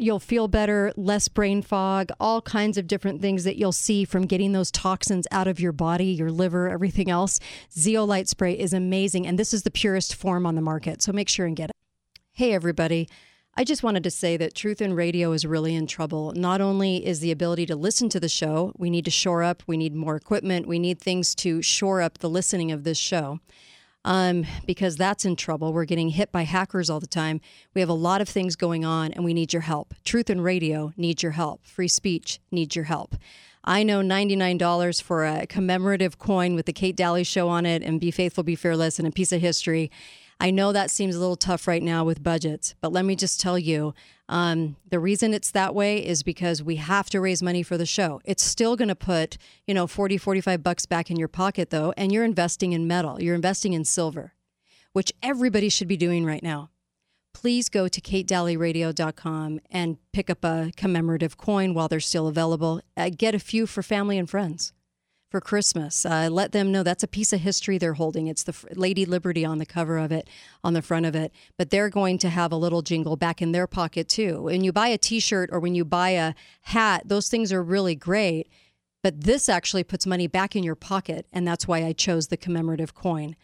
You'll feel better, less brain fog, all kinds of different things that you'll see from getting those toxins out of your body, your liver, everything else. Zeolite spray is amazing, and this is the purest form on the market, so make sure and get it. Hey, everybody. I just wanted to say that Truth in Radio is really in trouble. Not only is the ability to listen to the show, we need to shore up, we need more equipment, we need things to shore up the listening of this show um, because that's in trouble. We're getting hit by hackers all the time. We have a lot of things going on, and we need your help. Truth in Radio needs your help. Free speech needs your help. I know $99 for a commemorative coin with the Kate Dalley show on it and Be Faithful, Be Fearless and a piece of history. I know that seems a little tough right now with budgets, but let me just tell you um, the reason it's that way is because we have to raise money for the show. It's still going to put, you know, 40, 45 bucks back in your pocket, though, and you're investing in metal, you're investing in silver, which everybody should be doing right now. Please go to katedalleyradio.com and pick up a commemorative coin while they're still available. Uh, get a few for family and friends for Christmas. Uh, let them know that's a piece of history they're holding. It's the Lady Liberty on the cover of it, on the front of it. But they're going to have a little jingle back in their pocket too. When you buy a t shirt or when you buy a hat, those things are really great. But this actually puts money back in your pocket. And that's why I chose the commemorative coin.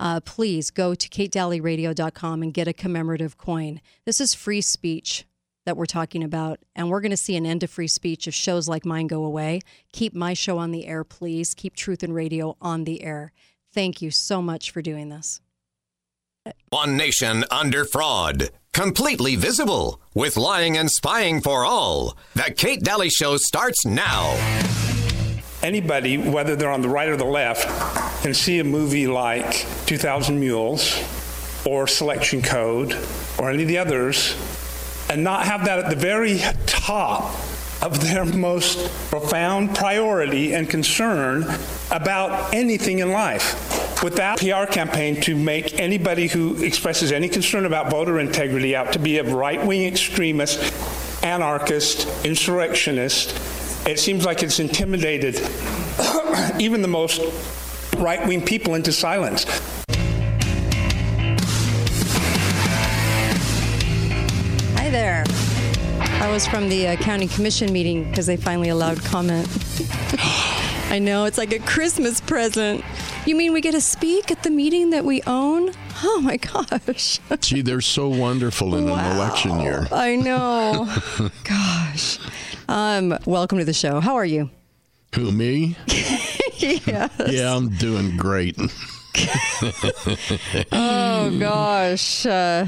Uh, please go to katedalleyradio.com and get a commemorative coin. This is free speech that we're talking about. And we're going to see an end to free speech if shows like mine go away. Keep my show on the air, please. Keep Truth in Radio on the air. Thank you so much for doing this. One nation under fraud. Completely visible. With lying and spying for all. The Kate Dalley Show starts now. Anybody, whether they're on the right or the left, can see a movie like 2000 Mules or Selection Code or any of the others and not have that at the very top of their most profound priority and concern about anything in life. With that PR campaign to make anybody who expresses any concern about voter integrity out to be a right-wing extremist, anarchist, insurrectionist, it seems like it's intimidated even the most right-wing people into silence. There. I was from the uh, county commission meeting because they finally allowed comment. I know, it's like a Christmas present. You mean we get to speak at the meeting that we own? Oh my gosh. Gee, they're so wonderful in wow. an election year. I know. gosh. Um, welcome to the show. How are you? Who, me? yes. Yeah, I'm doing great. oh gosh. Uh,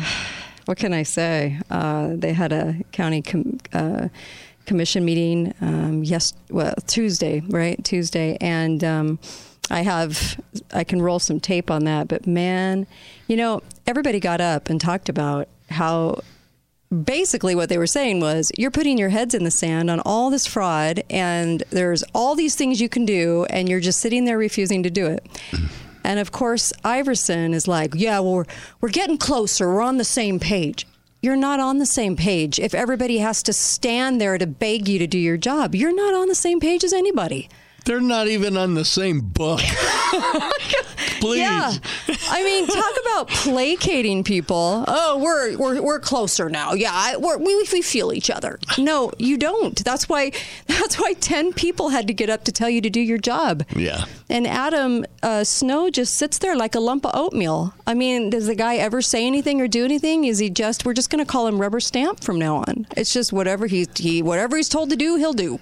what can I say? Uh, they had a county com- uh, commission meeting um, yes, well Tuesday, right? Tuesday, and um, I have I can roll some tape on that. But man, you know, everybody got up and talked about how basically what they were saying was you're putting your heads in the sand on all this fraud and there's all these things you can do and you're just sitting there refusing to do it. And of course, Iverson is like, "Yeah, well, we're we're getting closer. We're on the same page." You're not on the same page. If everybody has to stand there to beg you to do your job, you're not on the same page as anybody. They're not even on the same book. Please. Yeah. I mean, talk about placating people. Oh, we're we're, we're closer now. Yeah, I, we're, we we feel each other. No, you don't. That's why that's why ten people had to get up to tell you to do your job. Yeah. And Adam uh, Snow just sits there like a lump of oatmeal. I mean, does the guy ever say anything or do anything? Is he just? We're just going to call him Rubber Stamp from now on. It's just whatever he he whatever he's told to do, he'll do.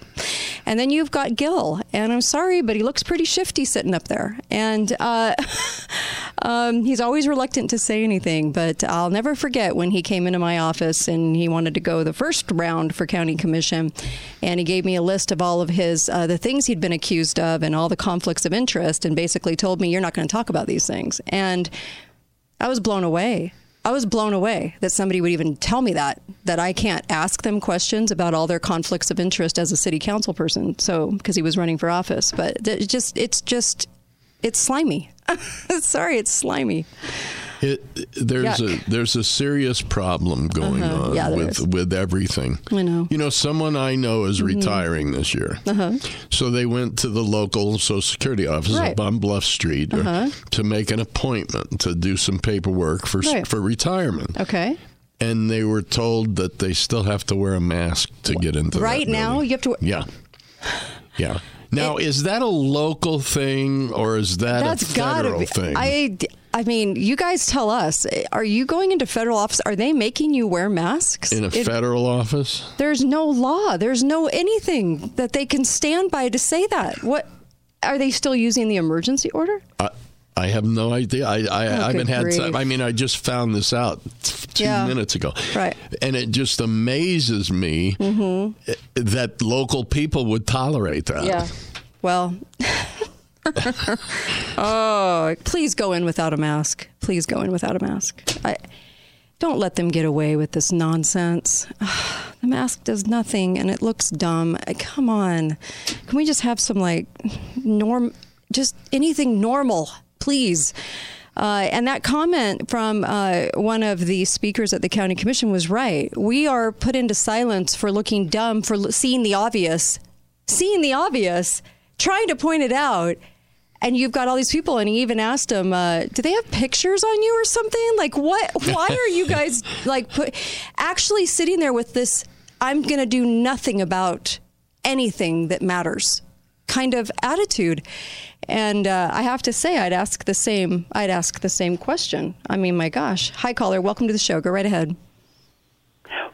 And then you've got Gil, and I'm sorry, but he looks pretty shifty sitting up there. And uh, um, he's always reluctant to say anything, but I'll never forget when he came into my office and he wanted to go the first round for county commission, and he gave me a list of all of his uh, the things he'd been accused of and all the conflicts of interest, and basically told me, "You're not going to talk about these things." And I was blown away. I was blown away that somebody would even tell me that that I can't ask them questions about all their conflicts of interest as a city council person. So because he was running for office, but it just it's just it's slimy. Sorry, it's slimy. It, there's Yuck. a there's a serious problem going Uh-huh. on Yeah, with is. with everything. I know. Mm-hmm. You know, someone I know is retiring this year, Uh-huh. so they went to the local Social Security office Right. up on Bluff Street Uh-huh. to make an appointment to do some paperwork for Right. for retirement, Okay. and they were told that they still have to wear a mask to get into Right now, you have to. Yeah, yeah. Now, is that a local thing or is that That's a federal be. thing? I. I mean, you guys tell us. Are you going into federal office? Are they making you wear masks? in a It- federal office? There's no law. There's no anything that they can stand by to say that. What are they still using the emergency order? I, I have no idea. I, I, I haven't had grief. I mean, I just found this out two Yeah. minutes ago. Right. And it just amazes me Mm-hmm. that local people would tolerate that. Yeah. Well, oh, please go in without a mask. Please go in without a mask. I don't let them get away with this nonsense. The mask does nothing and it looks dumb. Uh, Come on. Can we just have some like norm just anything normal, please? Uh, and that comment from uh, one of the speakers at the county commission was right. We are put into silence for looking dumb, for l- seeing the obvious, seeing the obvious, trying to point it out. And you've got all these people, and he even asked them, uh, "Do they have pictures on you or something? Like, what? Why are you guys like put, actually sitting there with this? I'm going to do nothing about anything that matters." kind of attitude. And uh, I have to say, I'd ask the same. I'd ask the same question. I mean, my gosh. Hi, caller. Welcome to the show. Go right ahead.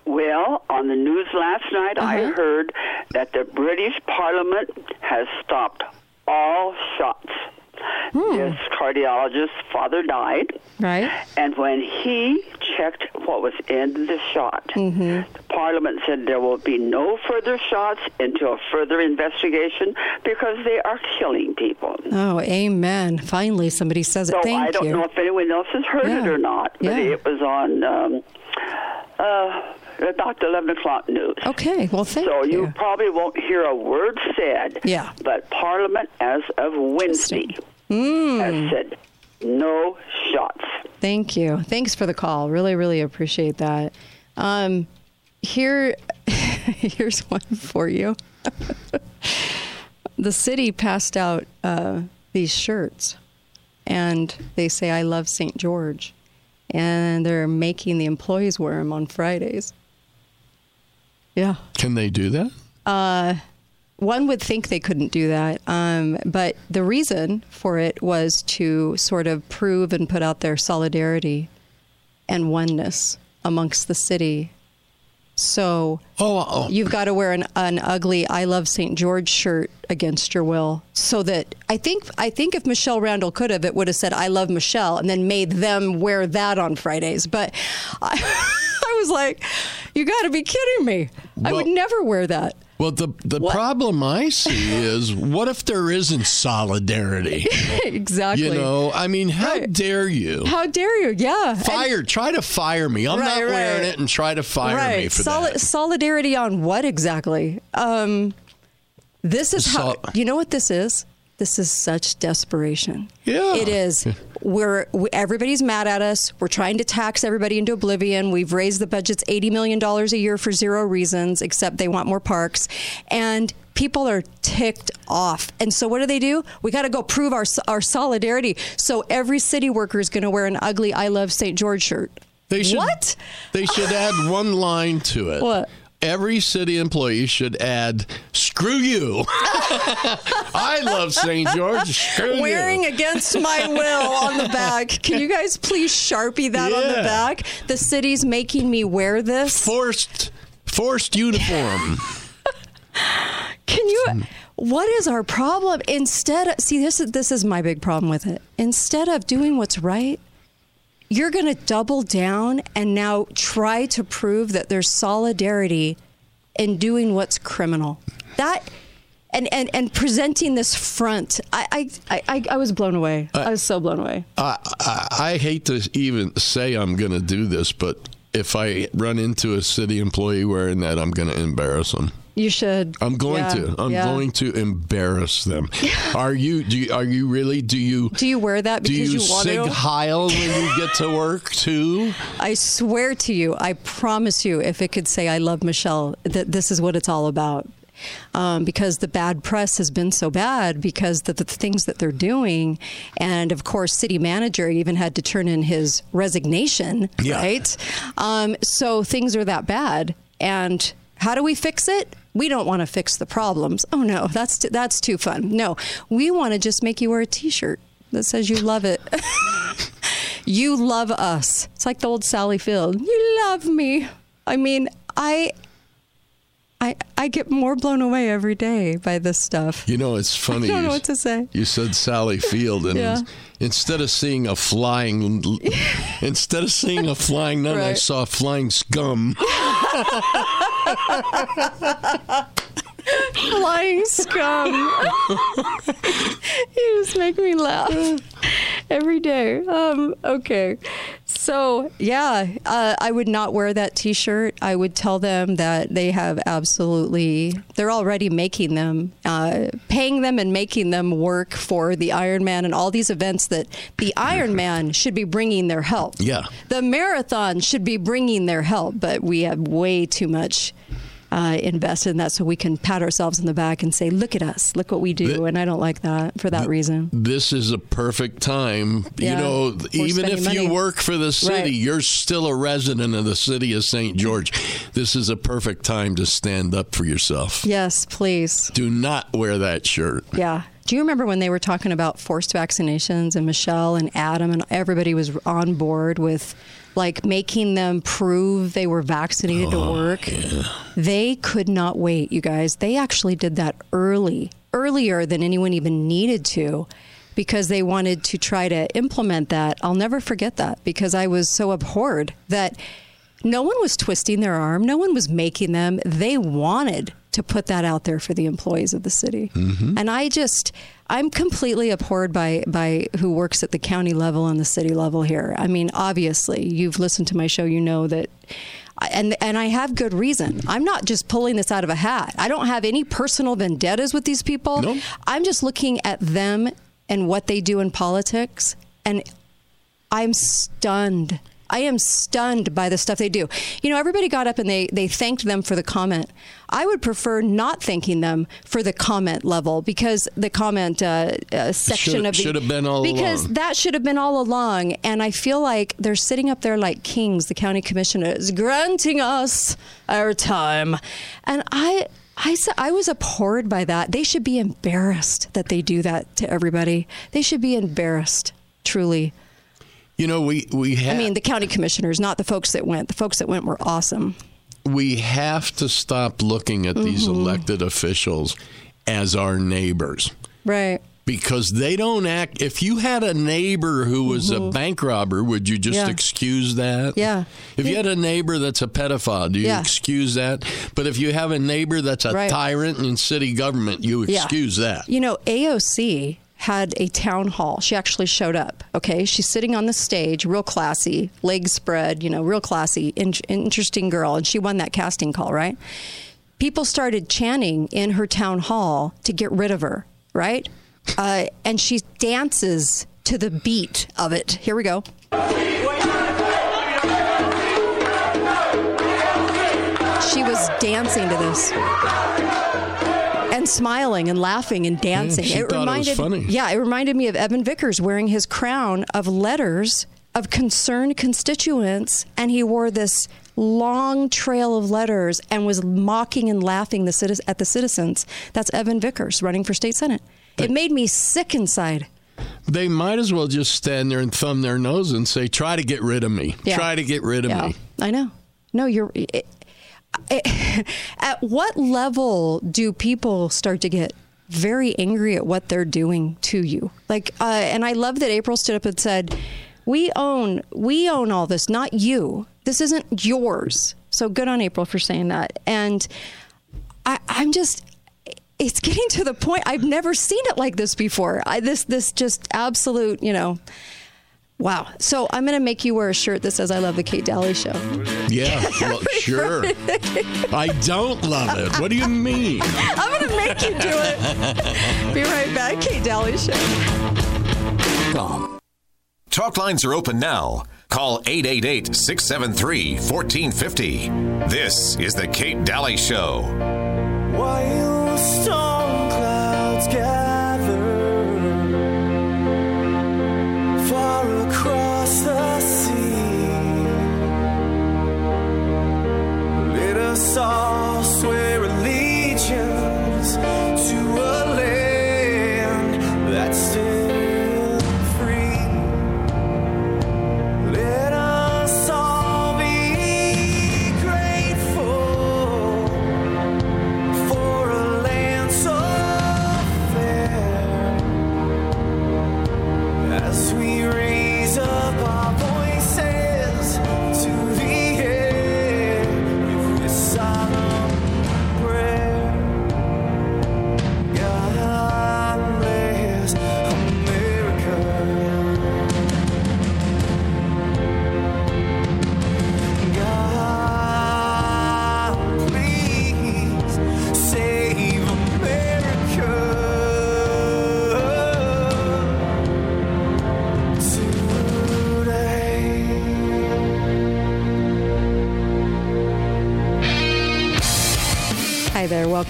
Well, on the news last night, I Uh-huh. heard that the British Parliament has stopped all shots. Hmm. This cardiologist's father died, Right. and when he checked what was in the shot, Mm-hmm. the Parliament said there will be no further shots until a further investigation because they are killing people. Oh, amen. Finally, somebody says it. So Thank I don't you. know if anyone else has heard it or not, but Yeah. it was on um, uh, about the 11 o'clock news. Okay. Well, thank So you you. probably won't hear a word said. Yeah. But Parliament, as of Wednesday, Hmm. has said no shots. Thank you. Thanks for the call. Really, really appreciate that. Um, here, here's one for you. the city passed out uh, these shirts, and they say "I love St. George," and they're making the employees wear them on Fridays. Yeah. Can they do that? One would think they couldn't do that, um, but the reason for it was to sort of prove and put out their solidarity and oneness amongst the city. So Oh, oh. you've got to wear an, an ugly "I love St. George" shirt against your will, so that I think I think if Michelle Randall could have, it would have said "I love Michelle" and then made them wear that on Fridays. But I was like, "You got to be kidding me! I would never wear that." Well, the the What? problem I see is what if there isn't solidarity? exactly. You know, I mean, how Right. dare you? How dare you? Yeah. And- Fire, try to fire me. I'm Right, not wearing right. it and try to fire me for Soli- that. Solidarity on what exactly? Um, this is how. You know what this is? This is such desperation. Yeah. It is. We're we, everybody's mad at us. We're trying to tax everybody into oblivion. We've raised the budgets eighty million dollars a year for zero reasons, except they want more parks, and people are ticked off. And so what do they do? We got to go prove our our solidarity. So every city worker is going to wear an ugly "I love St. George" shirt. They should, What? They should add one line to it. What? Every city employee should add, screw you. I love St. George. Screw Wearing you. against my will on the back. Can you guys please sharpie that on the back? The city's making me wear this. Forced, forced uniform. Can you? What is our problem? Instead, of, see this is this is my big problem with it. Instead of doing what's right, you're going to double down and now try to prove that there's solidarity in doing what's criminal. That. And, and, and presenting this front, I, I, I, I was blown away. I was so blown away. I, I, I hate to even say I'm going to do this, but if I run into a city employee wearing that, I'm going to embarrass them. You should. I'm going Yeah, to. I'm yeah. going to embarrass them. Are you? Do you, are you really? Do you? Do you wear that do because you, you, want sig heil when you get to work too? I swear to you, I promise you, if it could say I love Michelle, that this is what it's all about. Um, because the bad press has been so bad because the, the things that they're doing, and of course, city manager even had to turn in his resignation, Yeah. right? Um, so things are that bad, and how do we fix it? We don't want to fix the problems. Oh no, that's t- that's too fun. No, we want to just make you wear a T-shirt that says you love it. you love us. It's like the old Sally Field. You love me. I mean, I I I get more blown away every day by this stuff. You know, it's funny. I don't know you- what to say. You said Sally Field, and Yeah. instead of seeing a flying, instead of seeing a flying nun, I Right. saw flying scum. Flying scum. you just make me laugh every day. Um, okay. So, yeah, uh, I would not wear that t shirt. I would tell them that they have absolutely, they're already making them, uh, paying them and making them work for the Ironman and all these events that the Ironman should be bringing their help. Yeah. The marathon should be bringing their help, but we have way too much uh, invested in that so we can pat ourselves in the back and say, look at us, look what we do. The- and I don't like that for that reason. This is a perfect time. Yeah. You know, even if spending you work for the city, Right. you're still a resident of the city of St. George. This is a perfect time to stand up for yourself. Yes, please. Do not wear that shirt. Yeah. Do you remember when they were talking about forced vaccinations and Michelle and Adam and everybody was on board with like making them prove they were vaccinated Oh, to work? They could not wait, you guys. They actually did that early, earlier than anyone even needed to. Because they wanted to try to implement that. I'll never forget that because I was so abhorred that no one was twisting their arm. No one was making them. They wanted to put that out there for the employees of the city. Mm-hmm. And I just, I'm completely abhorred by, by who works at the county level and the city level here. I mean, obviously, you've listened to my show, you know that. And, and I have good reason. I'm not just pulling this out of a hat. I don't have any personal vendettas with these people. No. I'm just looking at them and what they do in politics. And I'm stunned. I am stunned by the stuff they do. You know, everybody got up and they, they thanked them for the comment. I would prefer not thanking them for the comment level because the comment uh, uh, section Should- of the should have been all because along. that should have been all along. And I feel like they're sitting up there like kings, the county commissioners, granting us our time. And I. I, I was abhorred by that. They should be embarrassed that they do that to everybody. They should be embarrassed, truly. You know, we we have. I mean, the county commissioners, not the folks that went. The folks that went were awesome. we have to stop looking at these Mm-hmm. elected officials as our neighbors. Right. because they don't act. If you had a neighbor who was a bank robber, would you just Mm-hmm. Yeah. excuse that? Yeah. If you had a neighbor that's a pedophile, do you Yeah. excuse that? But if you have a neighbor that's a Right. tyrant in city government, you excuse that. You know, AOC had a town hall. She actually showed up. Okay. She's sitting on the stage, real classy, legs spread, you know, real classy, in- interesting girl. And she won that casting call, right? People started chanting in her town hall to get rid of her, right? Uh, and she dances to the beat of it. Here we go. She was dancing to this smiling and laughing and mm, dancing. she thought it was funny. Yeah, it reminded me of Evan Vickers wearing his crown of letters of concerned constituents, and he wore this long trail of letters and was mocking and laughing the citi- at the citizens. That's Evan Vickers running for state senate. It made me sick inside. They might as well just stand there and thumb their nose and say, "Try to get rid of me. Yeah. Try to get rid of Yeah, me." I know. No, you're. It, it, at what level do people start to get very angry at what they're doing to you? Like, uh, and I love that April stood up and said, "We own, we own all this, not you. This isn't yours." So good on April for saying that. And I, I'm just. It's getting to the point. I've never seen it like this before. I, this, this just absolute, you know. Wow. So I'm going to make you wear a shirt that says "I love the Kate Dalley Show." Yeah, well, sure. I don't love it. What do you mean? I'm going to make you do it. Be right back, Kate Dalley Show. Talk lines are open now. Call 888 673 1450. This is The Kate Dalley Show. While us all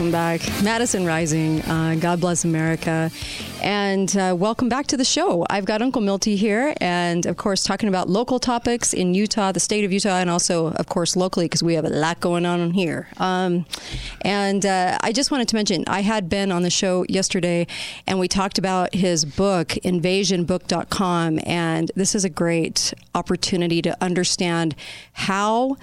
Welcome back. Madison Rising. Uh, God bless America. And uh, welcome back to the show. I've got Uncle Milty here, and of course, talking about local topics in Utah, the state of Utah, and also, of course, locally, because we have a lot going on here. Um, and uh, I just wanted to mention I had Ben on the show yesterday, and we talked about his book, invasionbook.com. And this is a great opportunity to understand how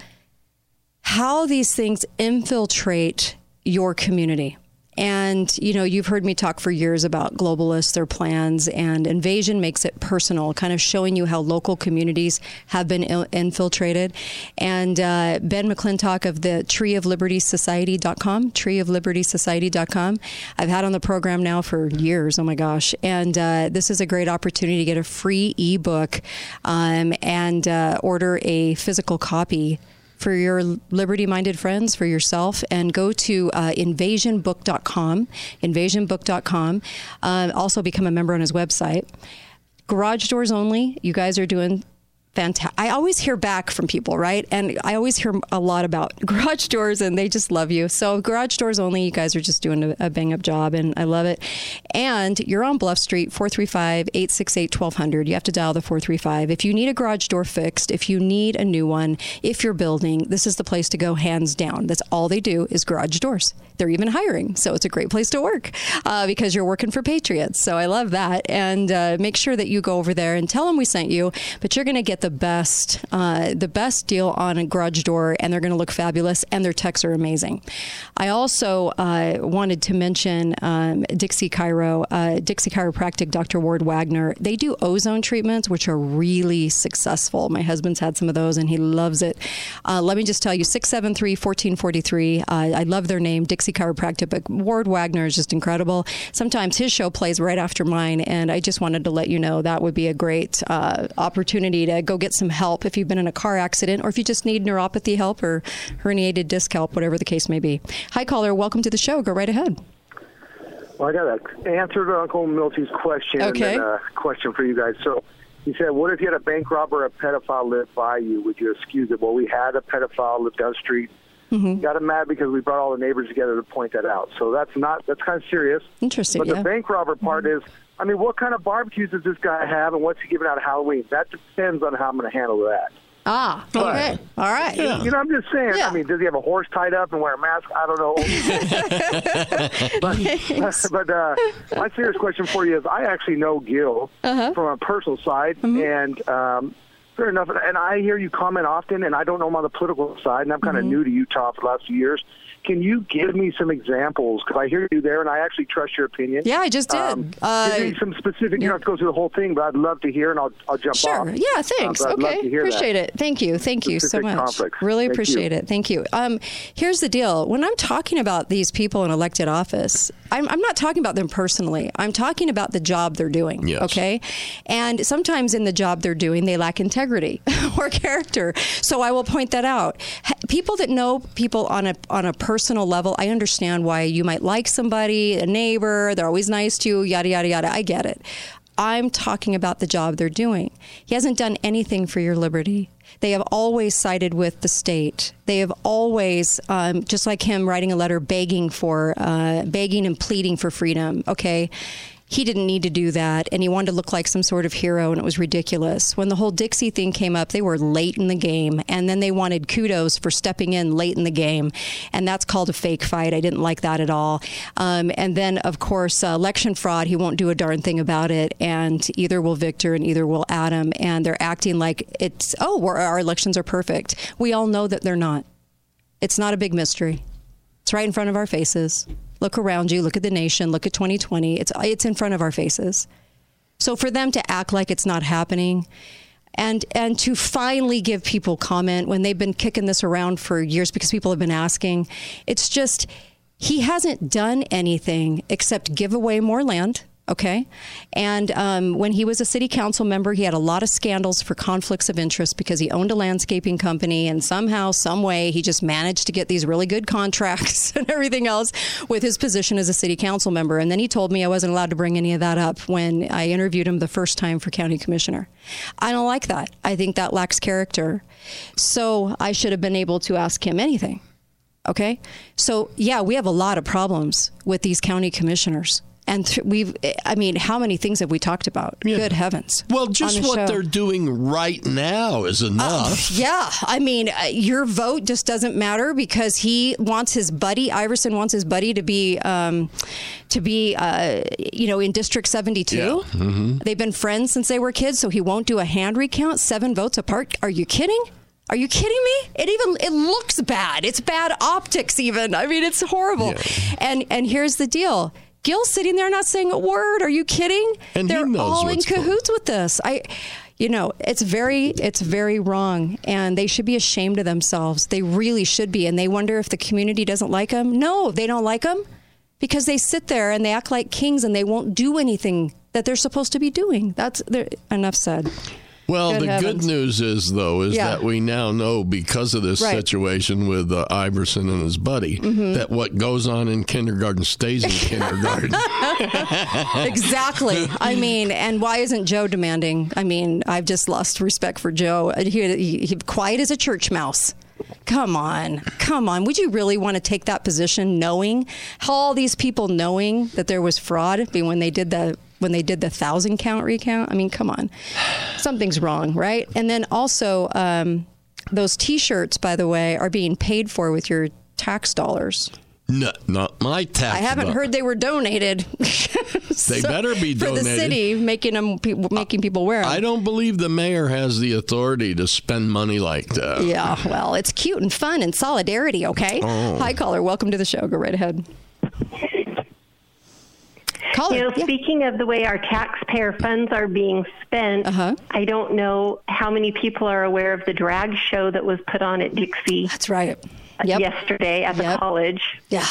how these things infiltrate your community. And, you know, you've heard me talk for years about globalists, their plans, and invasion makes it personal, kind of showing you how local communities have been il- infiltrated. And uh, Ben McClintock of the Tree of Liberty Society.com, Tree of Liberty Society.com, I've had on the program now for years. Oh my gosh. And uh, this is a great opportunity to get a free ebook um, and uh, order a physical copy for your liberty minded friends, for yourself, and go to uh, invasionbook.com, invasionbook.com. Uh, also become a member on his website. Garage doors only. You guys are doing fantastic. I always hear back from people, right? And I always hear a lot about garage doors and they just love you. So, garage doors only, you guys are just doing a, a bang up job and I love it. And you're on Bluff Street, 435 868 1200. You have to dial the 435. If you need a garage door fixed, if you need a new one, if you're building, this is the place to go hands down. That's all they do is garage doors. They're even hiring. So, it's a great place to work uh, because you're working for Patriots. So, I love that. And uh, make sure that you go over there and tell them we sent you, but you're going to get the best, uh, the best deal on a garage door, and they're going to look fabulous, and their techs are amazing. I also uh, wanted to mention um, Dixie Chiro, uh, Dixie Chiropractic, Dr. Ward Wagner. They do ozone treatments, which are really successful. My husband's had some of those, and he loves it. Uh, let me just tell you, 673 1443. Uh, I love their name, Dixie Chiropractic, but Ward Wagner is just incredible. Sometimes his show plays right after mine, and I just wanted to let you know that would be a great uh, opportunity to go get some help if you've been in a car accident or if you just need neuropathy help or herniated disc help, whatever the case may be. Hi, caller. Welcome to the show. Go right ahead. Well, I got to answer Uncle Milty's question Okay. and a question for you guys. So he said, what if you had a bank robber or a pedophile live by you? Would you excuse it? Well, we had a pedophile live down the street. Mm-hmm. Got him mad because we brought all the neighbors together to point that out. So that's not that's kind of serious. Interesting, But yeah. Mm-hmm. the bank robber part is, I mean, what kind of barbecues does this guy have, and what's he giving out at Halloween? That depends on how I'm going to handle that. Ah, okay. All right. You know, I'm just saying. Yeah. I mean, does he have a horse tied up and wear a mask? I don't know. but but uh, my serious question for you is: I actually know Gil Uh-huh. from a personal side, Mm-hmm. and um, fair enough. And I hear you comment often, and I don't know him on the political side, and I'm kind of Mm-hmm. new to Utah for the last few years. Can you give me some examples? Because I hear you there, and I actually trust your opinion. Yeah, I just did. Um, Uh, give me some specific. You don't have to go through the whole thing, but I'd love to hear, and I'll I'll jump Sure. off. Yeah. Thanks. Uh, but I'd love okay. to hear that. Appreciate it. Thank you. Thank you so much. conflicts. Really Thank appreciate you. it. Thank you. Um, here's the deal. When I'm talking about these people in elected office, I'm, I'm not talking about them personally. I'm talking about the job they're doing. Yes. Okay. And sometimes in the job they're doing, they lack integrity or character. So I will point that out. People that know people on a on a personal level, I understand why you might like somebody, a neighbor. They're always nice to you. Yada yada yada. I get it. I'm talking about the job they're doing. He hasn't done anything for your liberty. They have always sided with the state. They have always, um, just like him writing a letter begging for, uh, begging and pleading for freedom. Okay. He didn't need to do that, and he wanted to look like some sort of hero, and it was ridiculous. When the whole Dixie thing came up, they were late in the game, and then they wanted kudos for stepping in late in the game, and that's called a fake fight. I didn't like that at all. Um, and then, of course, uh, election fraud. He won't do a darn thing about it, and either will Victor and either will Adam, and they're acting like it's oh, our elections are perfect. We all know that they're not. It's not a big mystery. It's right in front of our faces. Look around you. Look at the nation. Look at 2020. It's it's in front of our faces. So for them to act like it's not happening, and and to finally give people comment when they've been kicking this around for years because people have been asking, it's just he hasn't done anything except give away more land. Okay. And um, when he was a city council member, he had a lot of scandals for conflicts of interest because he owned a landscaping company and somehow, some way, he just managed to get these really good contracts and everything else with his position as a city council member. And then he told me I wasn't allowed to bring any of that up when I interviewed him the first time for county commissioner. I don't like that. I think that lacks character. So I should have been able to ask him anything. Okay. So, yeah, we have a lot of problems with these county commissioners. And th- we've, I mean, how many things have we talked about? Good heavens. Well, just the what show. they're doing right now is enough. Yeah, I mean, uh, your vote just doesn't matter because he wants his buddy Iverson wants his buddy to be um, to be uh, you know in District seventy two. They've been friends since they were kids, so he won't do a hand recount. Seven votes apart. Are you kidding? Are you kidding me? It even it looks bad. It's bad optics. Even I mean, it's horrible. And and here's the deal. Gil's sitting there not saying a word. Are you kidding? And They're all in what's going- cahoots with this. I, you know, it's very, it's very wrong, and they should be ashamed of themselves. They really should be, and they wonder if the community doesn't like them. No, they don't like them because they sit there and they act like kings, and they won't do anything that they're supposed to be doing. That's enough said. Well, Good the heavens. good news is, though, is Yeah. that we now know because of this Right. Mm-hmm. situation with uh, Iverson and his buddy that what goes on in kindergarten stays in kindergarten. exactly. I mean, and why isn't Joe demanding? I mean, I've just lost respect for Joe. He, he, he quiet as a church mouse. Come on, come on. Would you really want to take that position, knowing how all these people knowing that there was fraud when they did the when they did the thousand count recount? I mean, come on, something's wrong, right? And then also, um, those T-shirts, by the way, are being paid for with your tax dollars. No, not my tax. I haven't heard they were donated. They better be for the donated. city, making them pe- making people wear them. I don't believe the mayor has the authority to spend money like that. Yeah, well, it's cute and fun and solidarity. Okay. Oh. Hi, caller. Welcome to the show. Go right ahead. Caller. You know, yeah. speaking of the way our taxpayer funds are being spent, Uh-huh. I don't know how many people are aware of the drag show that was put on at Dixie That's right. Yep. yesterday at the college, Yeah.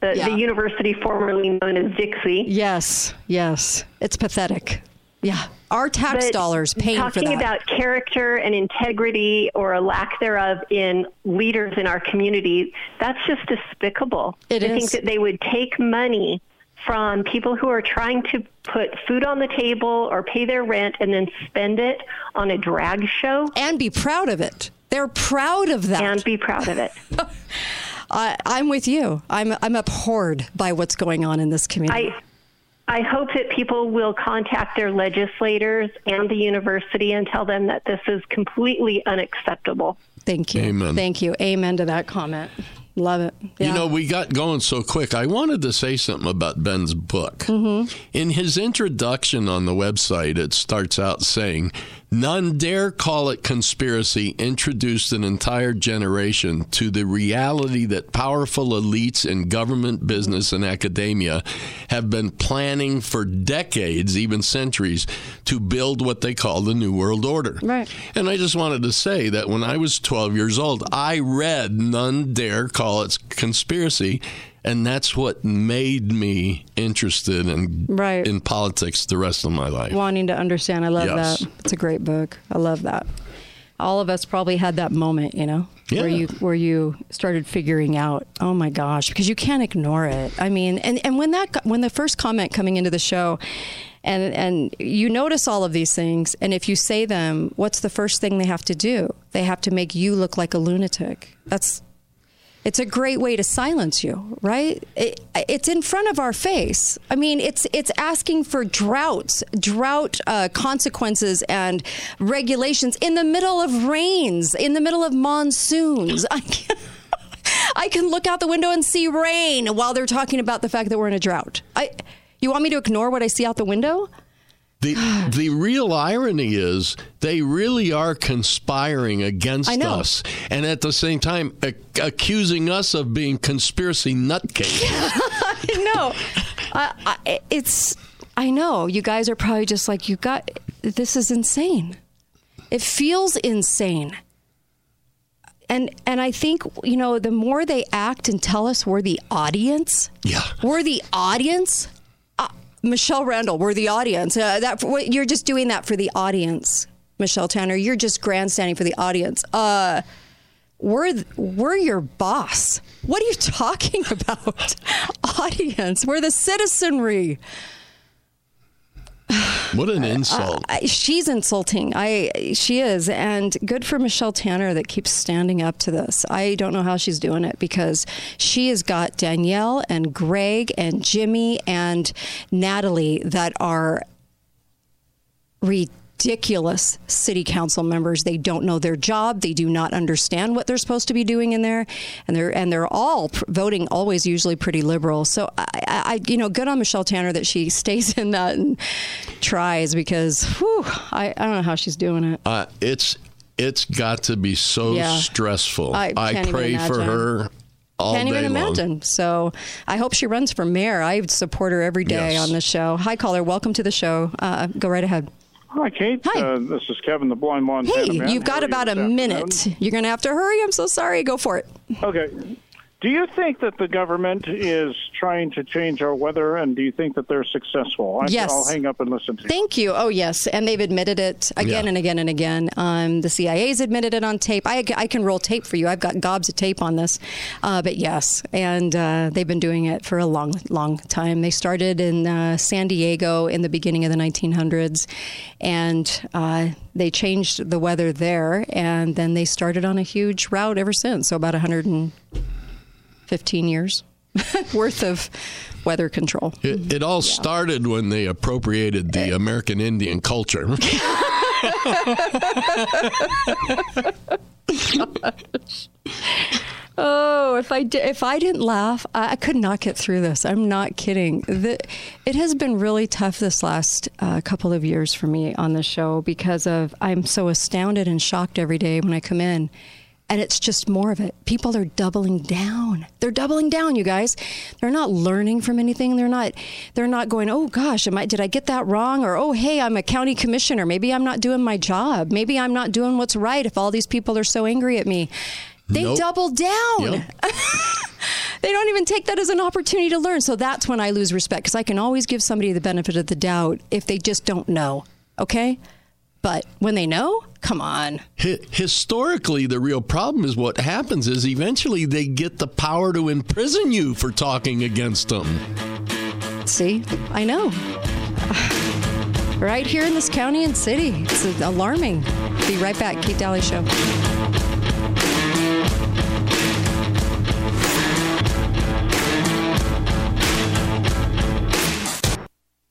the, Yeah. the university formerly known as Dixie. Yes. Yes. It's pathetic. Yeah. Our tax But dollars paying for that. talking about character and integrity or a lack thereof in leaders in our community, that's just despicable. It to is. think that they would take money from people who are trying to put food on the table or pay their rent and then spend it on a drag show and be proud of it. They're proud of that. and be proud of it. I, I'm with you. I'm I'm abhorred by what's going on in this community. I I hope that people will contact their legislators and the university and tell them that this is completely unacceptable. Thank you. Amen. Thank you. Amen to that comment. Love it. Yeah. You know, we got going so quick. I wanted to say something about Ben's book. Mm-hmm. In his introduction on the website, it starts out saying, None dare call it conspiracy, introduced an entire generation to the reality that powerful elites in government, business, and academia have been planning for decades, even centuries, to build what they call the New World Order. Right. And I just wanted to say that when I was 12 years old, I read None Dare Call It Conspiracy, and that's what made me interested in, Right. in politics the rest of my life. wanting to understand. I love Yes. that. It's a great book. I love that. All of us probably had that moment, you know, where you where you started figuring out, oh my gosh, because you can't ignore it. I mean, and and when that when the first comment coming into the show, and and you notice all of these things, and if you say them, what's the first thing they have to do? They have to make you look like a lunatic. That's it's a great way to silence you, right? It, it's in front of our face. I mean, it's it's asking for droughts, drought uh, consequences, and regulations in the middle of rains, in the middle of monsoons. I can, I can look out the window and see rain while they're talking about the fact that we're in a drought. I, you want me to ignore what I see out the window? The, the real irony is they really are conspiring against us and at the same time ac- accusing us of being conspiracy nutcases. I know. I, I, it's. I know. You guys are probably just like you got. This is insane. It feels insane. And and I think you know the more they act and tell us we're the audience. Yeah. We're the audience. Michelle Randall, we're the audience. Uh, that you're just doing that for the audience, Michelle Tanner. You're just grandstanding for the audience. Uh, we're we're your boss. What are you talking about? Audience. We're the citizenry. What an uh, insult. I, she's insulting. I she is, and good for Michelle Tanner that keeps standing up to this. I don't know how she's doing it because she has got Danielle and Greg and Jimmy and Natalie that are ridiculous city council members. They don't know their job. They do not understand what they're supposed to be doing in there, and they're and they're all pr- voting always usually pretty liberal. So I, I, I- you know, good on Michelle Tanner that she stays in that and tries because whew, I, I don't know how she's doing it. Uh, it's it's got to be so Yeah. stressful. I even pray for her all Can't even long. imagine. So I hope she runs for mayor. I support her every day Yes. on the show. Hi, caller. Welcome to the show. Uh, go right ahead. Hi, Kate. Hi. Uh, this is Kevin, the blind Montana Hey, you've got about a minute. afternoon? You're going to have to hurry. I'm so sorry. Go for it. Okay. Do you think that the government is trying to change our weather, and do you think that they're successful? I, Yes. I'll hang up and listen to you. Thank you. Oh, yes. And they've admitted it again Yeah. and again and again. Um, the CIA's admitted it on tape. I, I can roll tape for you. I've got gobs of tape on this. Uh, but yes, and uh, they've been doing it for a long, long time. They started in uh, San Diego in the beginning of the 1900s, and uh, they changed the weather there. And then they started on a huge route ever since. So about 115 years worth of weather control. It, it all started when they appropriated the American Indian culture. Oh, if I di- if I didn't laugh, I, I could not get through this. I'm not kidding. The, it has been really tough this last uh, couple of years for me on the show because of I'm so astounded and shocked every day when I come in. And it's just more of it. People are doubling down. They're doubling down, you guys. They're not learning from anything. They're not they're not going, "Oh gosh, am I did I get that wrong?" or "Oh, hey, I'm a county commissioner. Maybe I'm not doing my job. Maybe I'm not doing what's right if all these people are so angry at me." They Nope. double down. Yep. they don't even take that as an opportunity to learn. So that's when I lose respect because I can always give somebody the benefit of the doubt if they just don't know. Okay? But when they know, come on. Hi- historically, the real problem is what happens is eventually they get the power to imprison you for talking against them. See, I know. Right here in this county and city. It's alarming. Be right back. Kate Dalley Show.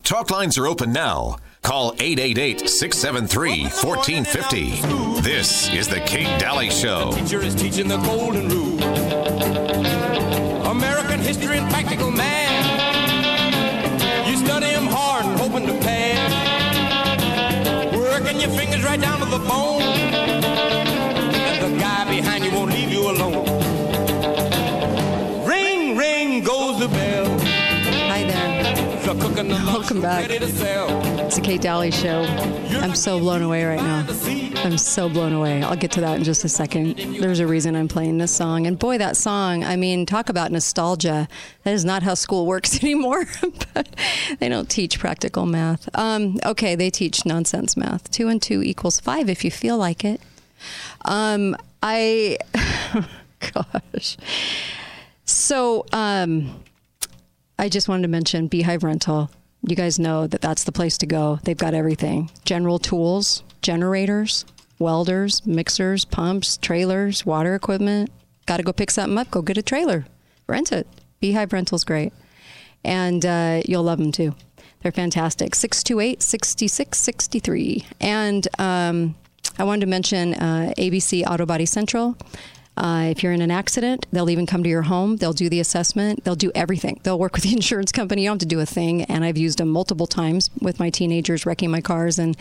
Talk lines are open now. Call 888 673 1450. This is The Kate Dalley Show. Teacher is teaching the golden rule. American history and practical math. You study 'em hard and hoping to pass. Working your fingers right down to the bone. Welcome back. It's the Kate Dalley Show. I'm so blown away right now. I'm so blown away. I'll get to that in just a second. There's a reason I'm playing this song. And boy, that song, I mean, talk about nostalgia. That is not how school works anymore. but they don't teach practical math. Um, okay, they teach nonsense math. Two and two equals five if you feel like it. Um, I, gosh. So, um, I just wanted to mention Beehive Rental. You guys know that that's the place to go. They've got everything general tools, generators, welders, mixers, pumps, trailers, water equipment. Got to go pick something up, go get a trailer, rent it. Beehive Rental's great. And uh, you'll love them too. They're fantastic. 628 6663. And um, I wanted to mention uh, ABC Auto Body Central. Uh, if you're in an accident, they'll even come to your home. They'll do the assessment. They'll do everything. They'll work with the insurance company. You don't have to do a thing. And I've used them multiple times with my teenagers wrecking my cars, and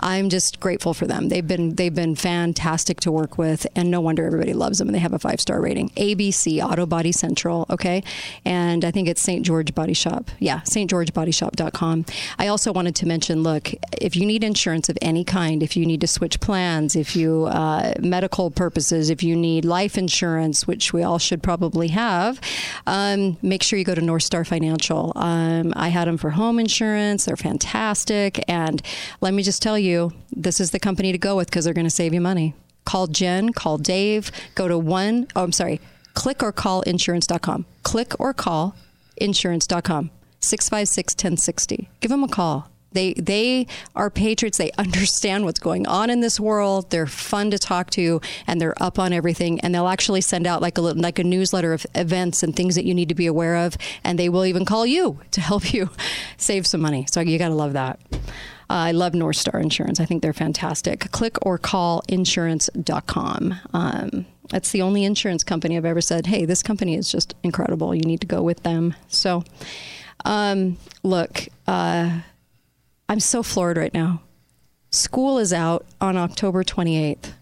I'm just grateful for them. They've been they've been fantastic to work with, and no wonder everybody loves them. And they have a five star rating. ABC Auto Body Central. Okay, and I think it's St. George Body Shop. Yeah, St. George Body stgeorgebodyshop.com. I also wanted to mention, look, if you need insurance of any kind, if you need to switch plans, if you uh, medical purposes, if you need life insurance, which we all should probably have, um, make sure you go to North Star Financial. Um, I had them for home insurance. They're fantastic. And let me just tell you, this is the company to go with because they're going to save you money. Call Jen, call Dave, go to one, oh, I'm sorry, click or call insurance.com. Click or call insurance.com. 656 1060. Give them a call. They they are patriots. They understand what's going on in this world. They're fun to talk to, and they're up on everything. And they'll actually send out like a like a newsletter of events and things that you need to be aware of. And they will even call you to help you save some money. So you got to love that. Uh, I love North Star Insurance. I think they're fantastic. Click or call insurance.com. Um, that's the only insurance company I've ever said, hey, this company is just incredible. You need to go with them. So, um, look, uh, I'm so floored right now. School is out on October 28th.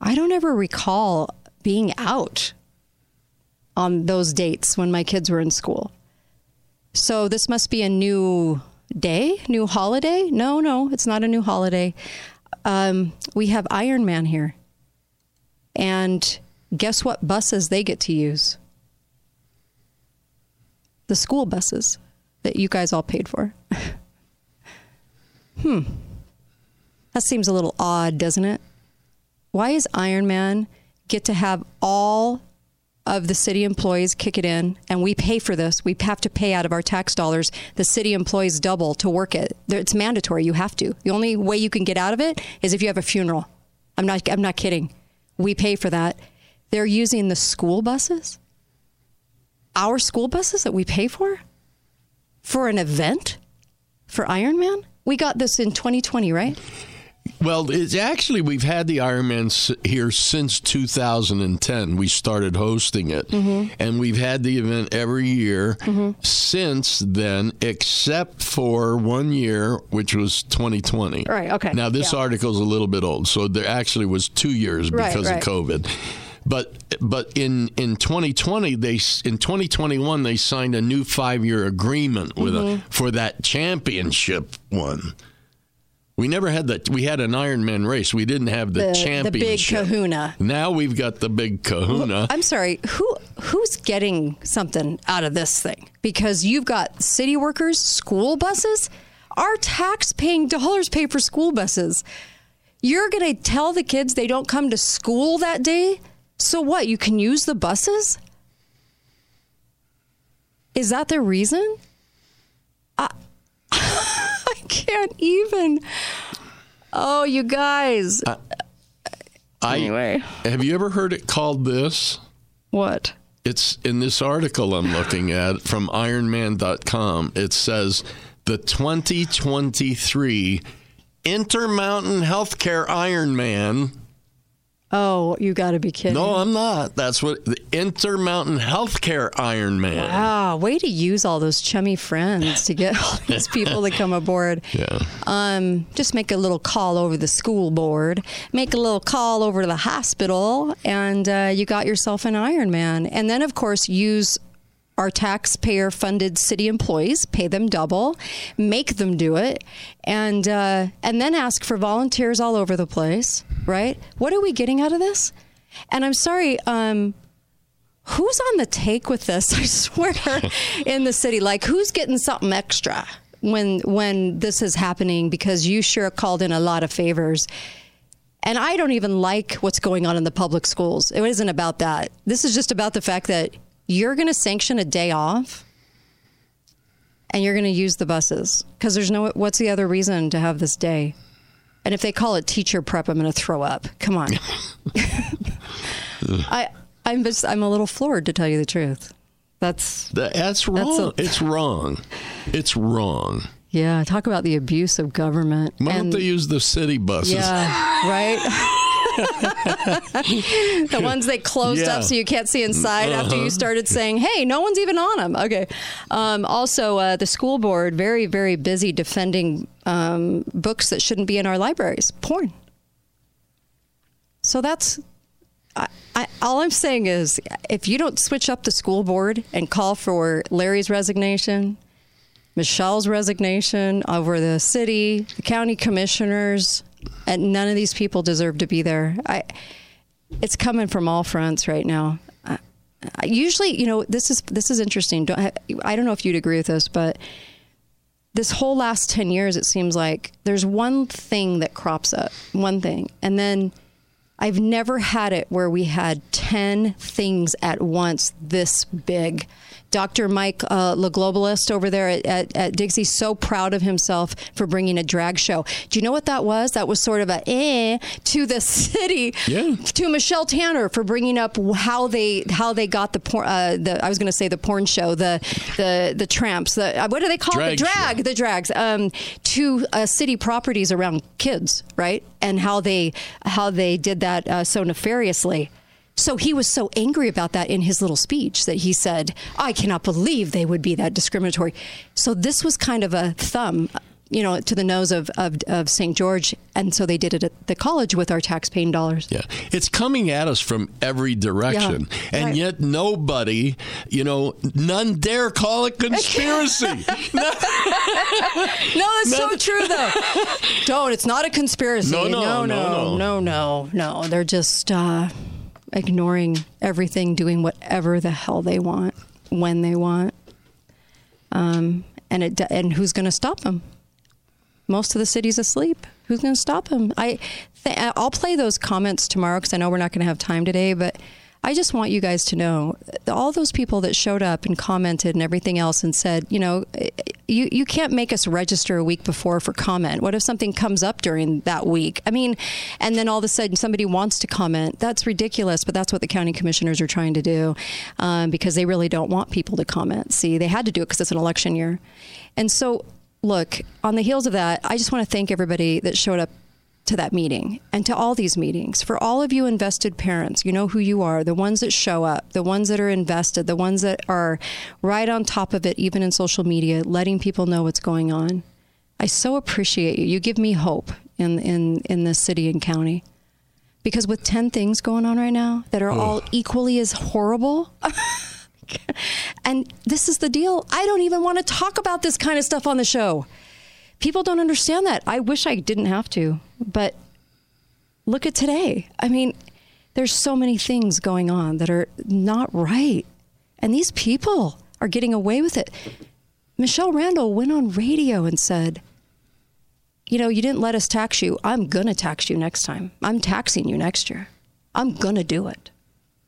I don't ever recall being out on those dates when my kids were in school. So this must be a new day, new holiday? No, no, it's not a new holiday. Um, we have Ironman here. And guess what buses they get to use? The school buses that you guys all paid for. hmm. That seems a little odd, doesn't it? Why is Ironman get to have all of the city employees kick it in and we pay for this? We have to pay out of our tax dollars. The city employees double to work it. It's mandatory. You have to. The only way you can get out of it is if you have a funeral. I'm not I'm not kidding. We pay for that. They're using the school buses? Our school buses that we pay for? For an event? For Ironman? We got this in 2020, right? Well, it's actually we've had the Ironman here since 2010. We started hosting it, Mm-hmm. and we've had the event every year since then, except for one year, which was 2020. Right, okay, Now this yeah. is a little bit old, so there actually was two years Right, because right. of COVID. But but in in 2020 they in 2021 they signed a new five year agreement with Mm-hmm. a, for that championship one. We never had that. We had an Ironman race. We didn't have the, The, the championship. big kahuna. Now we've got the big Kahuna. I'm sorry, who who's getting something out of this thing? Because you've got city workers, school buses. Our tax-paying dollars pay for school buses. You're going to tell the kids they don't come to school that day? So what? You can use the buses? Is that the reason? I, I can't even. Oh, you guys. I, Anyway. have you ever heard it called this? what? It's in this article I'm looking at from Ironman.com. It says the 2023 Intermountain Healthcare Ironman. Oh, you got to be kidding. No, I'm not. That's what the Intermountain Healthcare Ironman. Wow, way to use all those chummy friends to get all these people to come aboard. Yeah. Um, just make a little call over the school board, make a little call over to the hospital, and uh, you got yourself an Ironman. And then, of course, use our taxpayer funded city employees, pay them double, make them do it, and uh, and then ask for volunteers all over the place, right? What are we getting out of this? And I'm sorry, um, who's on the take with this? I swear, in the city, like who's getting something extra when when this is happening? Because you sure called in a lot of favors. And I don't even like what's going on in the public schools. It isn't about that. This is just about the fact that you're going to sanction a day off and you're going to use the buses because there's no what's the other reason to have this day? And if they call it teacher prep, I'm going to throw up. Come on. I I'm just I'm a little floored to tell you the truth. That's That- That's That's wrong. a- it's wrong. It's wrong. yeah. Talk about the abuse of government. Why don't they use the city buses? Yeah, right. the ones they closed Yeah. Uh-huh. up so you can't see inside after you started saying, "Hey, no one's even on them." Okay. Um, also, uh, the school board very very busy defending um, books that shouldn't be in our libraries, porn. So that's. I, I, all I'm saying is, if you don't switch up the school board and call for Larry's resignation, Michelle's resignation over the city, the county commissioners, and none of these people deserve to be there. I, it's coming from all fronts right now. I, I- usually, you know, this is this is interesting. Don't, I, I don't know if you'd agree with this, but this whole last 10 years, it seems like there's one thing that crops up, one thing. And then I've never had it where we had 10 things at once this big. Dr. Mike, uh, the globalist over there at, at, at Dixie, so proud of himself for bringing a drag show. Do you know what that was? That was sort of a eh to the city. Yeah. To Michelle Tanner for bringing up how they how they got the porn. Uh, the I was going to say the porn show, the the the tramps. The uh, what do they call it? The drag, show. the drags. Um, to uh, city properties around kids, right? And how they how they did that uh, so nefariously. So he was so angry about that in his little speech that he said, "I cannot believe they would be that discriminatory." So this was kind of a thumb, you know, to the nose of of, of St. George, and so they did it at the college with our tax-paying dollars. Yeah, it's coming at us from every direction, Yeah, and right. yet nobody, you know, none dare call it conspiracy. No, it's so true though. Don't. It's not a conspiracy. No, no, no, no, no, no, no. no. They're just uh, ignoring everything, doing whatever the hell they want when they want. Um, and it and who's going to stop them? Most of the city's asleep. Who's going to stop them? I, th- uh, I'll play those comments tomorrow because I know we're not going to have time today, but. I just want you guys to know uh, all those people that showed up and commented and everything else and said, you know, uh, you, you can't make us register a week before for comment. What if something comes up during that week? I mean, and then all of a sudden somebody wants to comment. That's ridiculous, but that's what the county commissioners are trying to do um, because they really don't want people to comment. See, they had to do it because it's an election year. And so, look, on the heels of that, I just want to thank everybody that showed up to that meeting and to all these meetings. For all of you invested parents, you know who you are, the ones that show up, the ones that are invested, the ones that are right on top of it, even in social media, letting people know what's going on. I so appreciate you. You give me hope in, in, in this city and county. Because with 10 things going on right now that are all equally as horrible, and this is the deal. I don't even want to talk about this kind of stuff on the show. People don't understand that. I wish I didn't have to, but look at today. I mean, there's so many things going on that are not right. And these people are getting away with it. Michelle Randall went on radio and said, You know, you didn't let us tax you. I'm going to tax you next time. I'm taxing you next year. I'm going to do it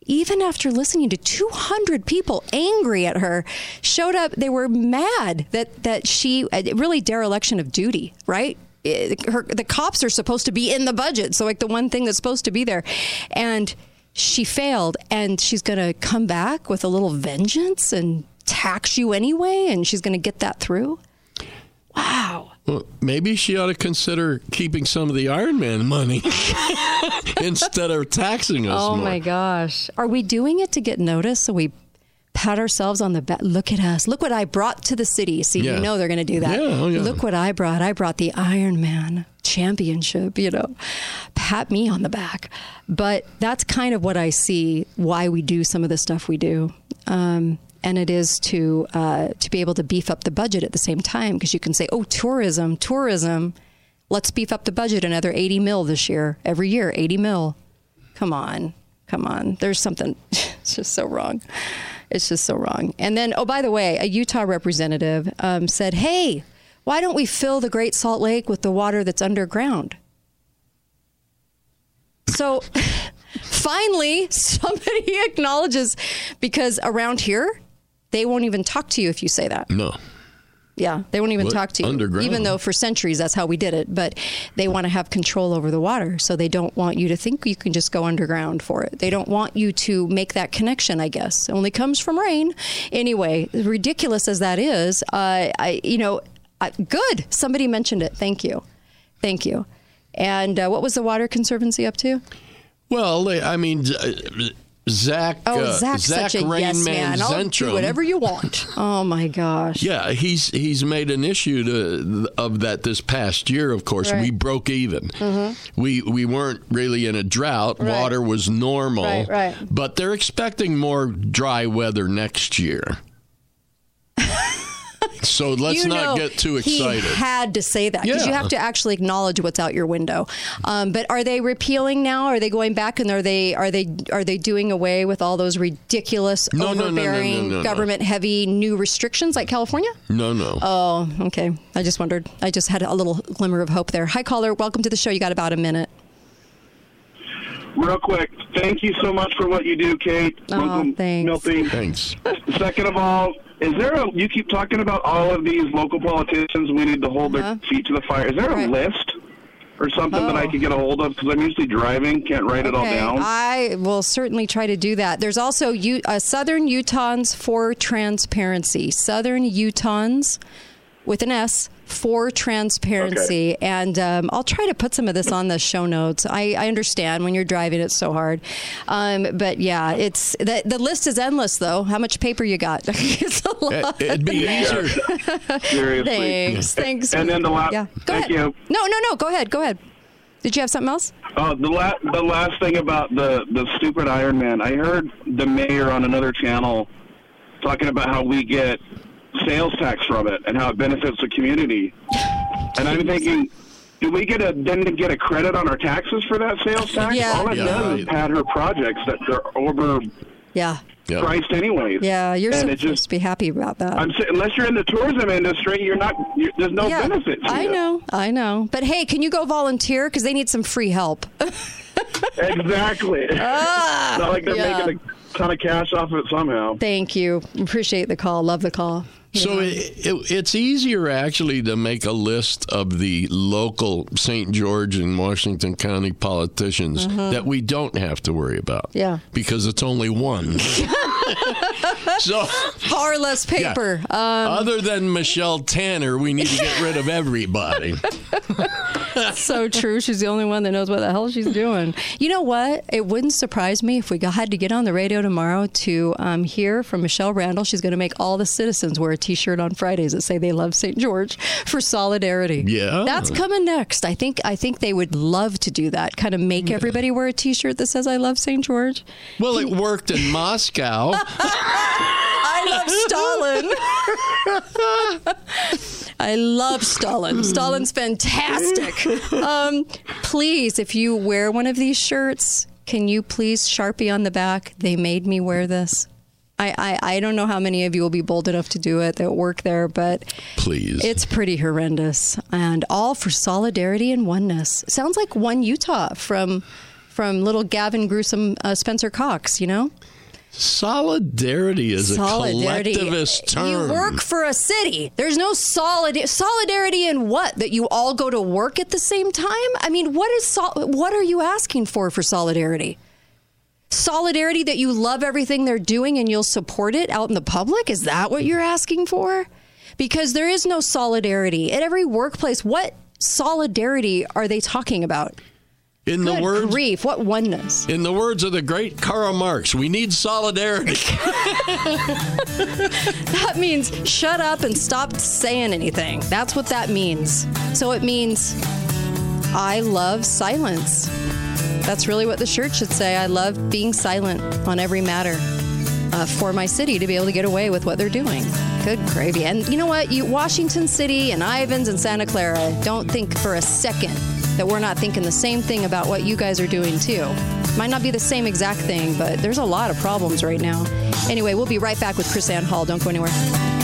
even after listening to 200 people angry at her showed up they were mad that that she uh, really dereliction of duty right? Her, the cops are supposed to be in the budget so like the one thing that's supposed to be there. And she failed and she's going to come back with a little vengeance and tax you anyway and she's going to get that through? Wow Well, maybe she ought to consider keeping some of the Ironman money instead of taxing us Oh more. my gosh. Are we doing it to get noticed so we pat ourselves on the back? Look at us. Look what I brought to the city. See, Yeah. you know they're going to do that. Yeah, oh yeah. Look what I brought. I brought the Ironman championship, you know. Pat me on the back. But that's kind of what I see why we do some of the stuff we do. Um, and it is to uh, to be able to beef up the budget at the same time because you can say, "Oh, tourism, tourism, let's beef up the budget another 80 mil this year. Every year, 80 mil. Come on. Come on. There's something it's just so wrong. It's just so wrong. And then, oh, by the way, a Utah representative um, said, hey, why don't we fill the Great Salt Lake with the water that's underground? So finally, somebody acknowledges because around here, they won't even talk to you if you say that. No. Yeah, they won't even What? talk to you. Underground? Even though for centuries that's how we did it. But they want to have control over the water. So they don't want you to think you can just go underground for it. They don't want you to make that connection, I guess. It only comes from rain. Anyway, ridiculous as that is, uh, I, you know, I, good. Somebody mentioned it. Thank you. Thank you. And uh, what was the Water Conservancy up to? Well, I mean, Z- Zach. Oh, uh, Zach's Zach such a yes Rainman man. I'll do whatever you want. Oh my gosh. Yeah, he's he's made an issue to, of that this past year. Of course, Right. we broke even. We we weren't really in a drought. Right. Water was normal. Right, right. But they're expecting more dry weather next year. So let's You not get too excited. He had to say that because you have to actually acknowledge what's out your window. Um, but are they repealing now? Are they going back and are they are they are they doing away with all those ridiculous, No, overbearing, no, no. government-heavy new restrictions like California? no, no. Oh, okay. I just wondered. I just had a little glimmer of hope there. Hi, caller. Welcome to the show. You got about a minute. Real quick, thank you so much for what you do, Kate. Oh, Uncle thanks. Milty. Thanks. Second of all, is there a? You keep talking about all of these local politicians. We need to hold Uh-huh. their feet to the fire. Is there Right. a list or something that I Oh. could get a hold of? Because I'm usually driving, can't write it all down. I will certainly try to do that. There's also U- uh, Southern Utahns for Transparency. Southern Utahns with an S for Transparency. And um, I'll try to put some of this on the show notes. I, I understand when you're driving, it's so hard. Um, but yeah, it's the, the list is endless, though. How much paper you got? it's a It, lot. it'd be easier. Seriously. Thanks. Thanks. And then the last. yeah. Go thank ahead. you. No, no, no. Go ahead. Go ahead. Did you have something else? Uh, the la- the last thing about the the stupid Ironman, I heard the mayor on another channel talking about how we get sales tax from it and how it benefits the community. And I'm thinking, do we get a then get a credit on our taxes for that sales tax? Yeah. All it Yeah. does is pad her projects that they're over Yeah. Yeah. anyways. Yeah. You're and it supposed just to be happy about that. I'm saying, unless you're in the tourism industry, you're not. you there's no yeah, benefit. To I you. know, I know. But hey, can you go volunteer? Because they need some free help. Exactly. Ah, not like they're yeah. making a ton of cash off of it somehow. Thank you. Appreciate the call. Love the call. So it, it, it's easier actually to make a list of the local St. George and Washington County politicians that we don't have to worry about. Mm-hmm. Yeah. Because it's only one. so, Far less yeah. paper. Um, other than Michelle Tanner, we need to get rid of everybody. so true. She's the only one that knows what the hell she's doing. You know what? It wouldn't surprise me if we got, had to get on the radio tomorrow to um, hear from Michelle Randall. She's going to make all the citizens wear T-shirt on Fridays that say they love St. George for solidarity. Yeah. that's coming next. I think. I think they would love to do that. Kind of make everybody wear a T-shirt that says "I love St. George." Well, it worked in Moscow. I love Stalin. I love Stalin. Stalin's fantastic. Um, please, if you wear one of these shirts, can you please Sharpie on the back? They made me wear this. I, I, I don't know how many of you will be bold enough to do it that work there, but Please. it's pretty horrendous. And all for solidarity and oneness. Sounds like one Utah from from little Gavin Gruesome uh, Spencer Cox, you know? Solidarity is a collectivist term. You work for a city. There's no solid solidarity in what that you all go to work at the same time. I mean, what is sol- what are you asking for for solidarity? Solidarity that you love everything they're doing and you'll support it out in the public. Is that what you're asking for? Because there is no solidarity at every workplace. What solidarity are they talking about? in the words grief! What oneness? in the words of the great Karl Marx, we need solidarity. That means shut up and stop saying anything. That's what that means. So it means I love silence. That's really what the shirt should say. I love being silent on every matter uh, for my city to be able to get away with what they're doing. Good gravy. And you know what? You, Washington City and Ivins and Santa Clara, don't think for a second that we're not thinking the same thing about what you guys are doing too. Might not be the same exact thing, but there's a lot of problems right now. Anyway, we'll be right back with Chris Ann Hall. Don't go anywhere.